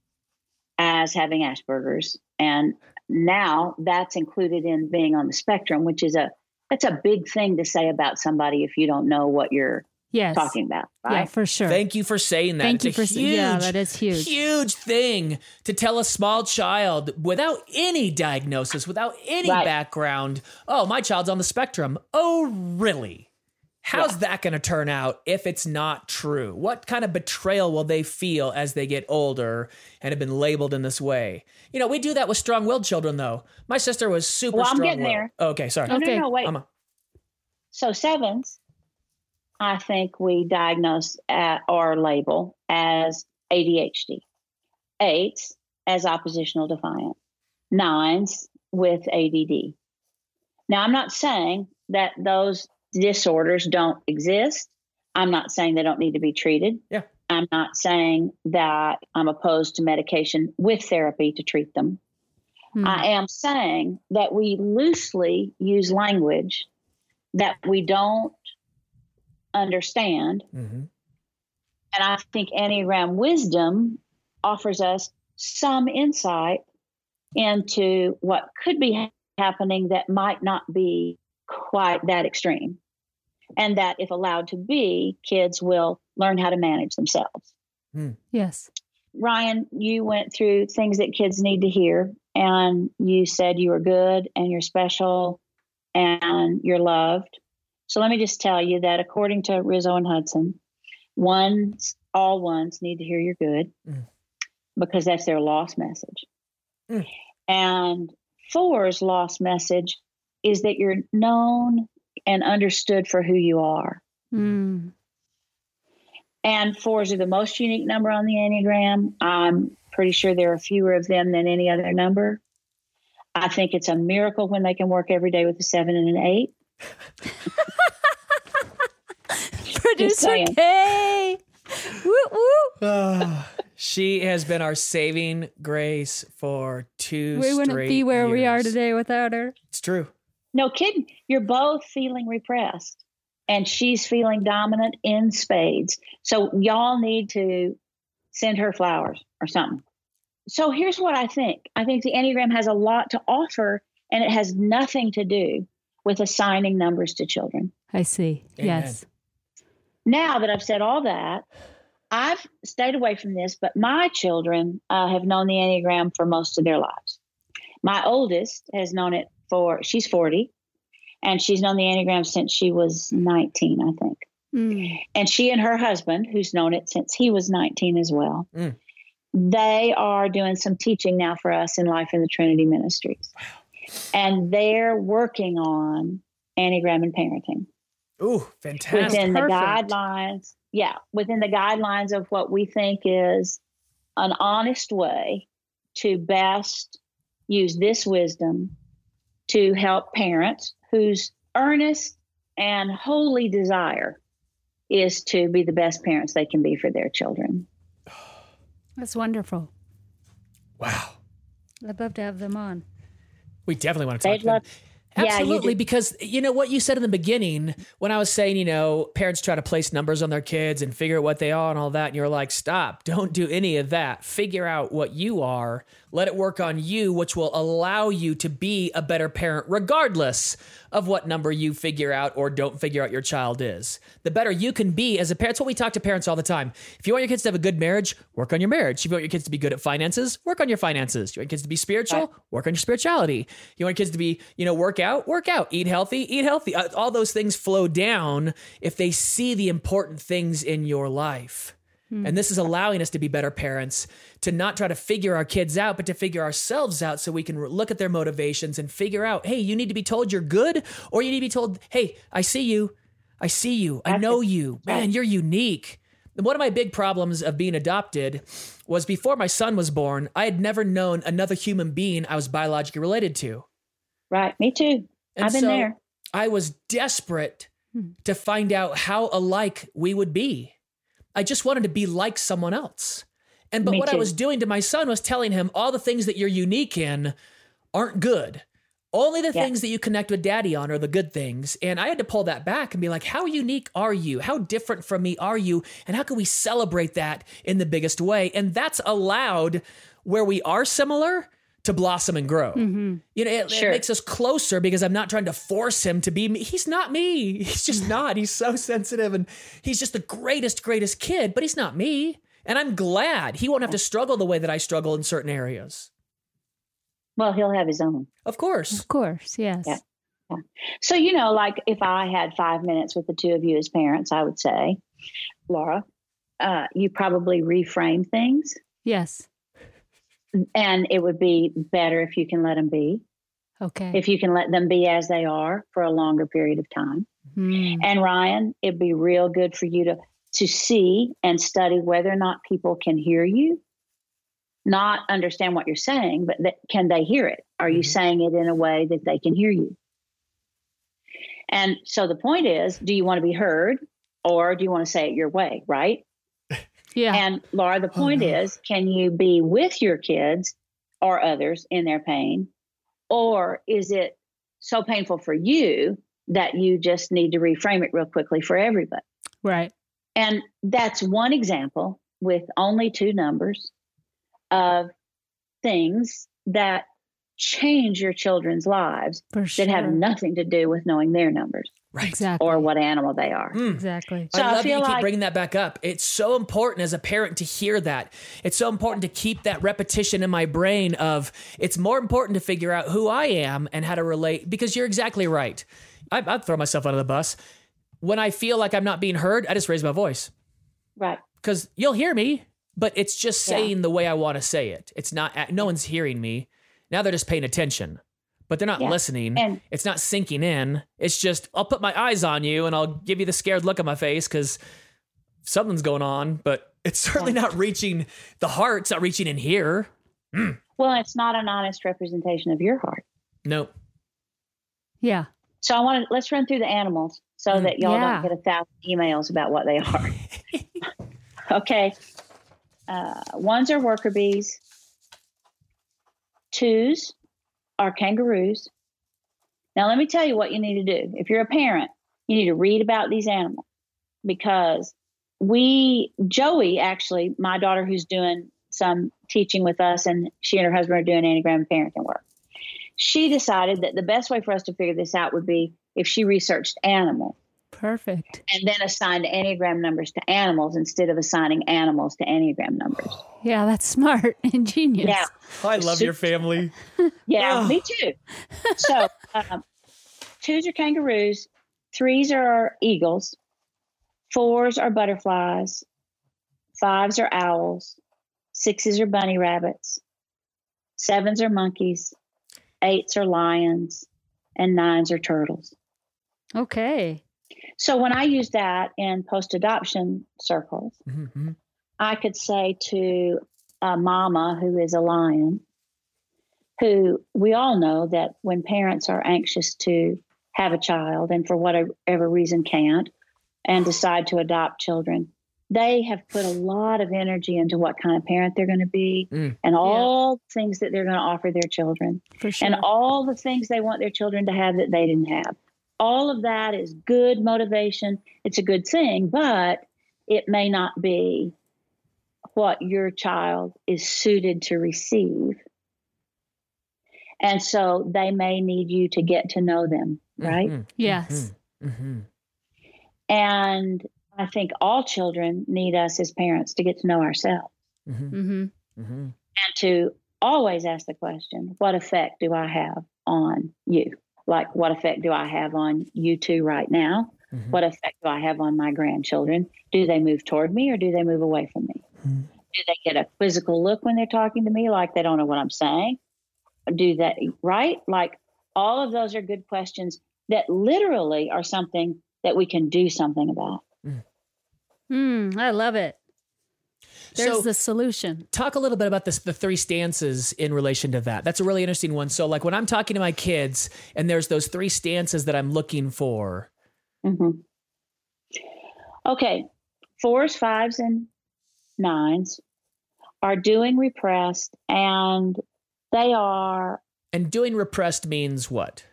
as having Asperger's and now that's included in being on the spectrum which is a that's a big thing to say about somebody if you don't know what you're yes. talking about Yeah, for sure. Thank you for saying that. Thank it's you for huge, saying- yeah, that is huge. Huge thing to tell a small child without any diagnosis, without any Right. background. Oh, my child's on the spectrum. Oh, really? How's that going to turn out if it's not true? What kind of betrayal will they feel as they get older and have been labeled in this way? You know, we do that with strong-willed children, though. My sister was super Well, I'm strong-willed. getting there. Oh, okay, sorry. no Okay. no no wait a- So sevens, I think we diagnose at, or label as ADHD. Eights as oppositional defiant. Nines with ADD. Now, I'm not saying that those disorders don't exist. I'm not saying they don't need to be treated. Yeah. I'm not saying that I'm opposed to medication with therapy to treat them. Hmm. I am saying that we loosely use language that we don't understand. Mhm. And I think Enneagram wisdom offers us some insight into what could be ha- happening that might not be quite that extreme. And that if allowed to be, kids will learn how to manage themselves. yes. Ryan, you went through things that kids need to hear, and you said you were good and you're special and you're loved. So let me just tell you that according to Riso and Hudson, ones, all ones need to hear you're good Mm. because that's their lost message. Mm. And four's lost message is that you're known and understood for who you are. Mm. And fours are the most unique number on the Enneagram. I'm pretty sure there are fewer of them than any other number. I think it's a miracle when they can work every day with a seven and an eight. *laughs* Producer saying. K. Woo woo. *sighs* She has been our saving grace for two We wouldn't straight be where we are today without her. It's true. No kidding. You're both feeling repressed, and she's feeling dominant in spades. So, y'all need to send her flowers or something. So, here's what I think I think the Enneagram has a lot to offer, and it has nothing to do with assigning numbers to children. I see. Amen. Yes. Now that I've said all that, I've stayed away from this, but my children uh, have known the Enneagram for most of their lives. My oldest has known it for, she's 40, and she's known the Enneagram since she was 19, I think. Mm. And she and her husband, who's known it since he was 19 as well, Mm. they are doing some teaching now for us in Life in the Trinity Ministries. And they're working on Enneagram and parenting Ooh, fantastic. within the guidelines. Yeah, within the guidelines of what we think is an honest way to best use this wisdom to help parents whose earnest and holy desire is to be the best parents they can be for their children. That's wonderful. Wow. I'd love to have them on. We definitely want to talk They'd to them. love- Yeah, you Absolutely, do. because you know what you said in the beginning when I was saying, you know, parents try to place numbers on their kids and figure out what they are and all that, and you're like, stop, don't do any of that. Figure out what you are, let it work on you, which will allow you to be a better parent, regardless of what number you figure out or don't figure out your child is. The better you can be as a parent. That's what we talk to parents all the time. If you want your kids to have a good marriage, work on your marriage. If you want your kids to be good at finances, work on your finances. You want your kids to be spiritual, work on your spirituality. You want your kids to be, you know, work out, work out, eat healthy, eat healthy. Uh, All those things flow down if they see the important things in your life. Hmm. And this is allowing us to be better parents, to not try to figure our kids out, but to figure ourselves out so we can look at their motivations and figure out, hey, you need to be told you're good, or you need to be told, hey, I see you. I see you. I know you. Man, you're unique. One of my big problems of being adopted was before my son was born, I had never known another human being I was biologically related to. Right. Me too. And I've been so there. I was desperate hmm. to find out how alike we would be. I just wanted to be like someone else. And but Me what I was doing to my son was telling him all the things that you're unique in aren't good. Only the Yeah. things that you connect with daddy on are the good things. And I had to pull that back and be like, how unique are you? How different from me are you? And how can we celebrate that in the biggest way? And that's allowed where we are similar to blossom and grow. You know, it, Sure. it makes us closer because I'm not trying to force him to be me. He's not me. *laughs* He's just *laughs* not. He's so sensitive and he's just the greatest, greatest kid, but he's not me. And I'm glad he won't have to struggle the way that I struggle in certain areas. Well, he'll have his own. Of course. Of course. Yes. Yeah. So, you know, like if I had five minutes with the two of you as parents, I would say, Laura, uh, you probably reframe things Yes. And it would be better if you can let them be, Okay. if you can let them be as they are for a longer period of time. Mm. And Ryan, it'd be real good for you to to see and study whether or not people can hear you, not understand what you're saying, but that, can they hear it? Are you Mhm. saying it in a way that they can hear you? And so the point is, do you want to be heard or do you want to say it your way, right? Yeah. And Laura, the Oh, point no. is, can you be with your kids or others in their pain? Or is it so painful for you that you just need to reframe it real quickly for everybody? right. And that's one example with only two numbers of things that change your children's lives sure. that have nothing to do with knowing their numbers Right. Exactly. or what animal they are. Mm. Exactly. So I I love that you feel keep bringing that back up. It's so important as a parent to hear that. It's so important to keep that repetition in my brain of it's more important to figure out who I am and how to relate because you're exactly right. I, I'd throw myself under the bus. When I feel like I'm not being heard, I just raise my voice Right. because you'll hear me, but it's just Yeah. saying the way I want to say it. It's not, no one's hearing me. Now they're just paying attention, but they're not Yeah. listening. And- it's not sinking in. It's just, I'll put my eyes on you and I'll give you the scared look on my face because something's going on, but it's certainly not reaching the heart. It's not reaching in here. Well, it's not an honest representation of your heart. Nope. Yeah. So I want to let's run through the animals so Mm. that y'all Yeah. don't get a thousand emails about what they are. *laughs* okay. Uh, ones are worker bees. Twos are kangaroos. Now, let me tell you what you need to do. If you're a parent, you need to read about these animals because we, Joey, actually, my daughter who's doing some teaching with us, and she and her husband are doing Enneagram parenting work. She decided that the best way for us to figure this out would be if she researched animals Perfect. and then assigned Enneagram numbers to animals instead of assigning animals to Enneagram numbers. Yeah, that's smart *laughs* and genius. Yeah. I love your family. *laughs* Yeah, Ugh. me too. So, um, twos are kangaroos, threes are eagles, fours are butterflies, fives are owls, sixes are bunny rabbits, sevens are monkeys, eights are lions, and nines are turtles. Okay. So, when I use that in post adoption circles, Mhm. I could say to a mama who is a lion, who we all know that when parents are anxious to have a child and for whatever reason can't and decide to adopt children, they have put a lot of energy into what kind of parent they're going to be Mm. and all the things that they're going to offer their children For sure. and all the things they want their children to have that they didn't have. All of that is good motivation. It's a good thing, but it may not be what your child is suited to receive. And so they may need you to get to know them, right? Mhm. yes. Mhm. And I think all children need us as parents to get to know ourselves Mhm. Mm-hmm. Mhm. and to always ask the question, what effect do I have on you? Like, what effect do I have on you two right now? Mhm. What effect do I have on my grandchildren? Do they move toward me or do they move away from me? Mhm. Do they get a quizzical look when they're talking to me, like they don't know what I'm saying? Do that, right? Like, all of those are good questions that literally are something that we can do something about. Mm, I love it. There's So- the solution. talk a little bit about this the three stances in relation to that. That's a really interesting one. So like when i'm talking to my kids and there's those three stances that i'm looking for. Hmm Okay, fours, fives, and nines are doing repressed, and they are, and doing repressed means what?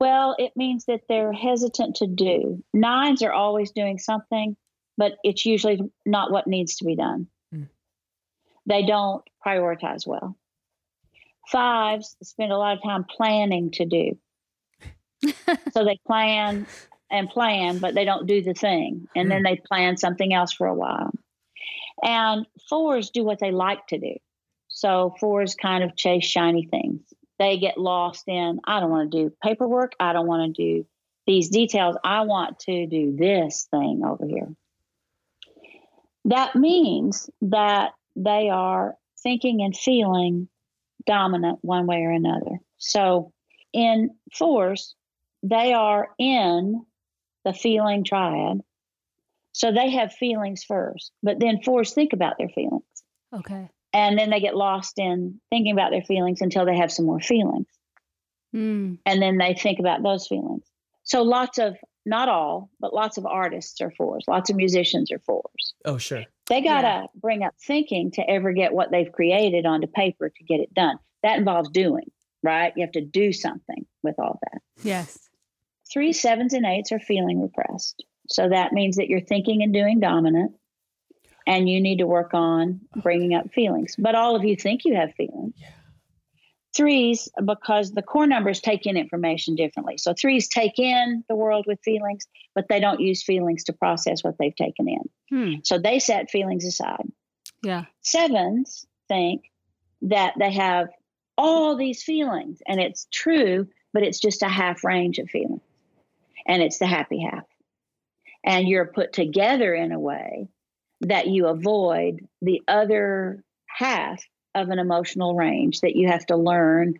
Well, it means that they're hesitant to do. Nines are always doing something, but it's usually not what needs to be done. Mm. They don't prioritize well. Fives spend a lot of time planning to do. *laughs* so they plan and plan, but they don't do the thing. And then they plan something else for a while. And fours do what they like to do. So fours kind of chase shiny things. They get lost in, I don't want to do paperwork. I don't want to do these details. I want to do this thing over here. That means that they are thinking and feeling dominant one way or another. So in fours, they are in the feeling triad. So they have feelings first, but then fours think about their feelings. Okay. And then they get lost in thinking about their feelings until they have some more feelings. Mm, And then they think about those feelings. So lots of, not all, but lots of artists are fours, lots of musicians are fours. oh sure They got to bring up thinking to ever get what they've created onto paper to get it done. That involves doing, right? You have to do something with all that. yes. Three, sevens, and eights are feeling repressed. So that means that you're thinking and doing dominant, and you need to work on bringing up feelings. But all of you think you have feelings. Threes, because the core numbers take in information differently. So threes take in the world with feelings, but they don't use feelings to process what they've taken in. Hmm. So they set feelings aside. Yeah. Sevens think that they have all these feelings, and it's true, but it's just a half range of feelings, and it's the happy half. And you're put together in a way that you avoid the other half of an emotional range that you have to learn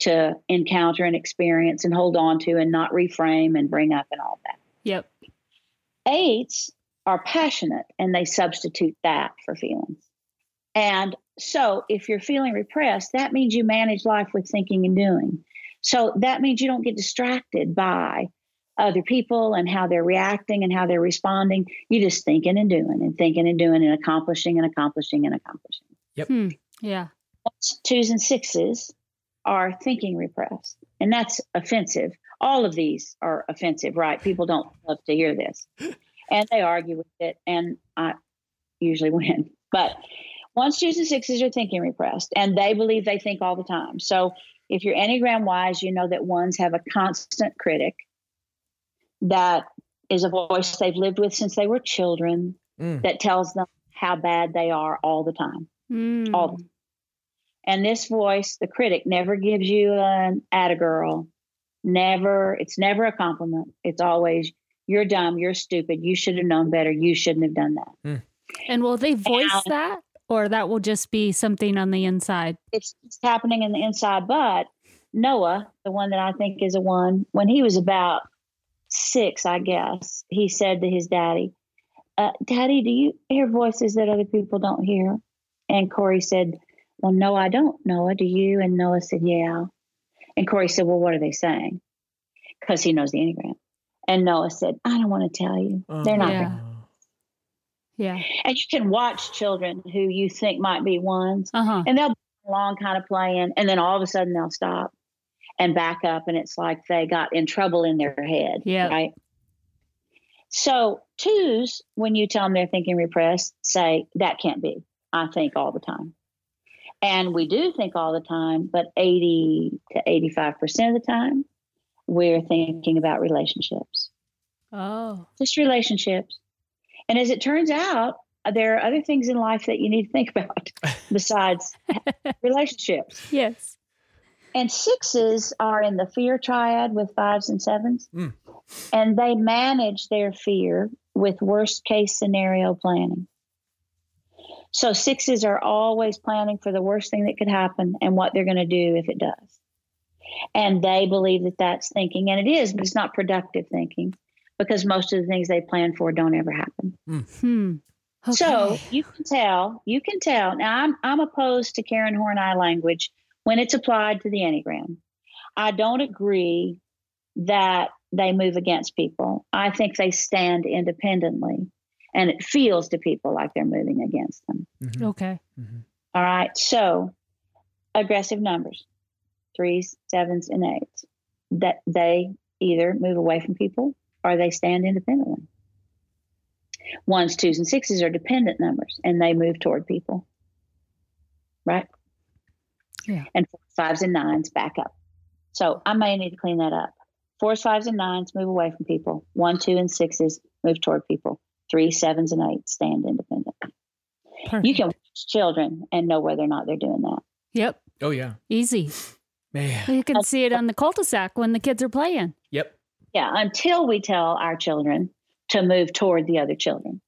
to encounter and experience and hold on to and not reframe and bring up and all that. Yep. Eights are passionate and they substitute that for feelings. And so if you're feeling repressed, that means you manage life with thinking and doing. So that means you don't get distracted by other people and how they're reacting and how they're responding. You're just thinking and doing and thinking and doing and accomplishing and accomplishing and accomplishing. Hmm. Yeah. Twos and sixes are thinking repressed, and that's offensive. All of these are offensive, right? People don't love to hear this, *laughs* and they argue with it, and I usually win. But ones, twos, and sixes are thinking repressed, and they believe they think all the time. So if you're Enneagram wise, you know that ones have a constant critic that is a voice they've lived with since they were children Mm. that tells them how bad they are all the time. Mm. All and this voice, the critic, never gives you an at a girl. Never, it's never a compliment. It's always, you're dumb, you're stupid, you should have known better, you shouldn't have done that. And will they voice Ow. that, or that will just be something on the inside? It's, it's happening in the inside. But Noah, the one that I think is a one, when he was about six, I guess, he said to his daddy, uh, Daddy, do you hear voices that other people don't hear? And Corey said, Well, no, I don't, Noah. Do you? And Noah said, Yeah. And Corey said, Well, what are they saying? Because he knows the Enneagram. And Noah said, I don't want to tell you. They're not. Yeah. Yeah. And you can watch children who you think might be ones, Uh huh. and they'll be along kind of playing, and then all of a sudden they'll stop and back up, and it's like they got in trouble in their head. Yeah. Right. So twos, when you tell them they're thinking repressed, say that can't be. I think all the time. And we do think all the time, but 80 to 85% of the time, we're thinking about relationships, Oh. just relationships. And as it turns out, there are other things in life that you need to think *laughs* about besides *laughs* relationships. Yes. And sixes are in the fear triad with fives and sevens. Mm. And they manage their fear with worst case scenario planning. So sixes are always planning for the worst thing that could happen and what they're going to do if it does. And they believe that that's thinking, and it is, but it's not productive thinking because most of the things they plan for don't ever happen. Hmm. Okay. So you can tell, you can tell. Now I'm I'm opposed to Karen Horney language when it's applied to the Enneagram. I don't agree that they move against people. I think they stand independently and it feels to people like they're moving against them. Mm-hmm. okay. Mm-hmm. All right. So aggressive numbers, threes, sevens, and eights. That they either move away from people or they stand independently. Ones, twos, and sixes are dependent numbers and they move toward people. Right? Yeah. And fives and nines back up. So I may need to clean that up. Fours, fives, and nines move away from people. One, two, and sixes move toward people. Three, sevens, and eights stand independent. Perfect. You can watch children and know whether or not they're doing that. Yep. Oh yeah, Easy. man. You can see it on the cul-de-sac when the kids are playing. Yep. Yeah, until we tell our children to move toward the other children.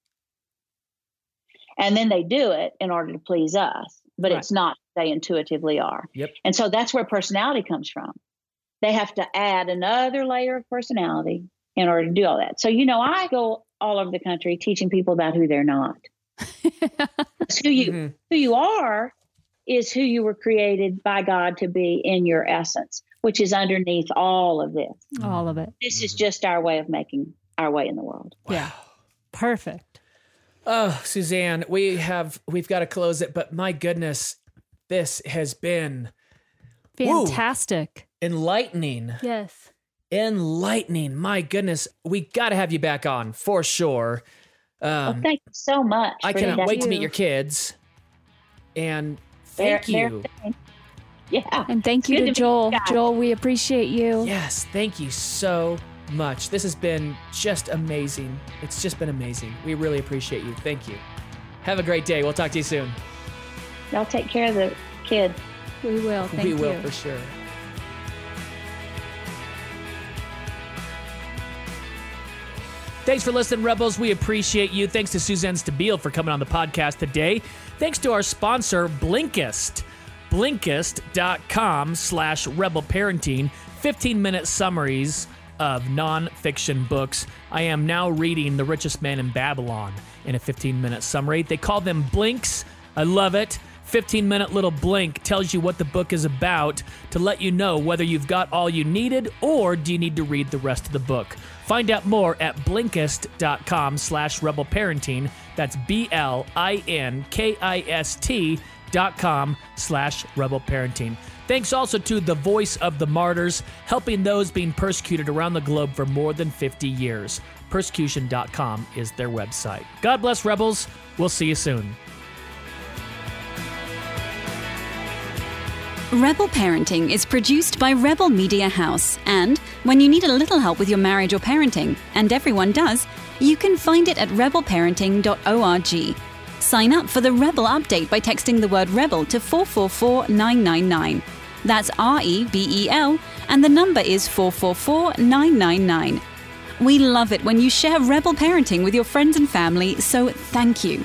And then they do it in order to please us, but Right. it's not they intuitively are. Yep. And so that's where personality comes from. They have to add another layer of personality in order to do all that. So, you know, I go all over the country teaching people about who they're not. *laughs* who you Mhm. who you are is who you were created by God to be in your essence, which is underneath all of this. All of it. This is just our way of making our way in the world. Yeah. Perfect. Oh, Suzanne, we have we've got to close it, but my goodness, this has been Woo. Fantastic. enlightening. Yes. Enlightening. My goodness, we got to have you back on for sure. Well, Um, thank you so much. I for cannot that. wait to meet your kids. And They're- thank they're- you. *laughs* Yeah. And thank It's you to to Joel. Joel, we appreciate you. Yes, thank you so much. This has been just amazing. It's just been amazing. We really appreciate you. Thank you. Have a great day. We'll talk to you soon. Y'all take care of the kids. We will. Thank we you. will for sure. Thanks for listening, Rebels. We appreciate you. Thanks to Suzanne Stabile for coming on the podcast today. Thanks to our sponsor, Blinkist. Blinkist.com slash rebel parenting. 15 minute summaries of nonfiction books. I am now reading The Richest Man in Babylon in a 15 minute summary. They call them blinks. I love it. 15 minute little blink tells you what the book is about to let you know whether you've got all you needed or do you need to read the rest of the book. Find out more at blinkist.com slash rebel parenting. That's B-L-I-N-K-I-S-T dot com slash rebel parenting. Thanks also to the Voice of the Martyrs, helping those being persecuted around the globe for more than 50 years. Persecution.com is their website. God bless rebels. We'll see you soon. Rebel Parenting is produced by Rebel Media House, and when you need a little help with your marriage or parenting, and everyone does, you can find it at rebelparenting.org. Sign up for the Rebel update by texting the word Rebel to 444999. That's R E B E L, and the number is 444999. We love it when you share Rebel Parenting with your friends and family, so thank you.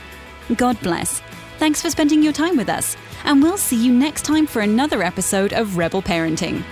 God bless. Thanks for spending your time with us, and we'll see you next time for another episode of Rebel Parenting.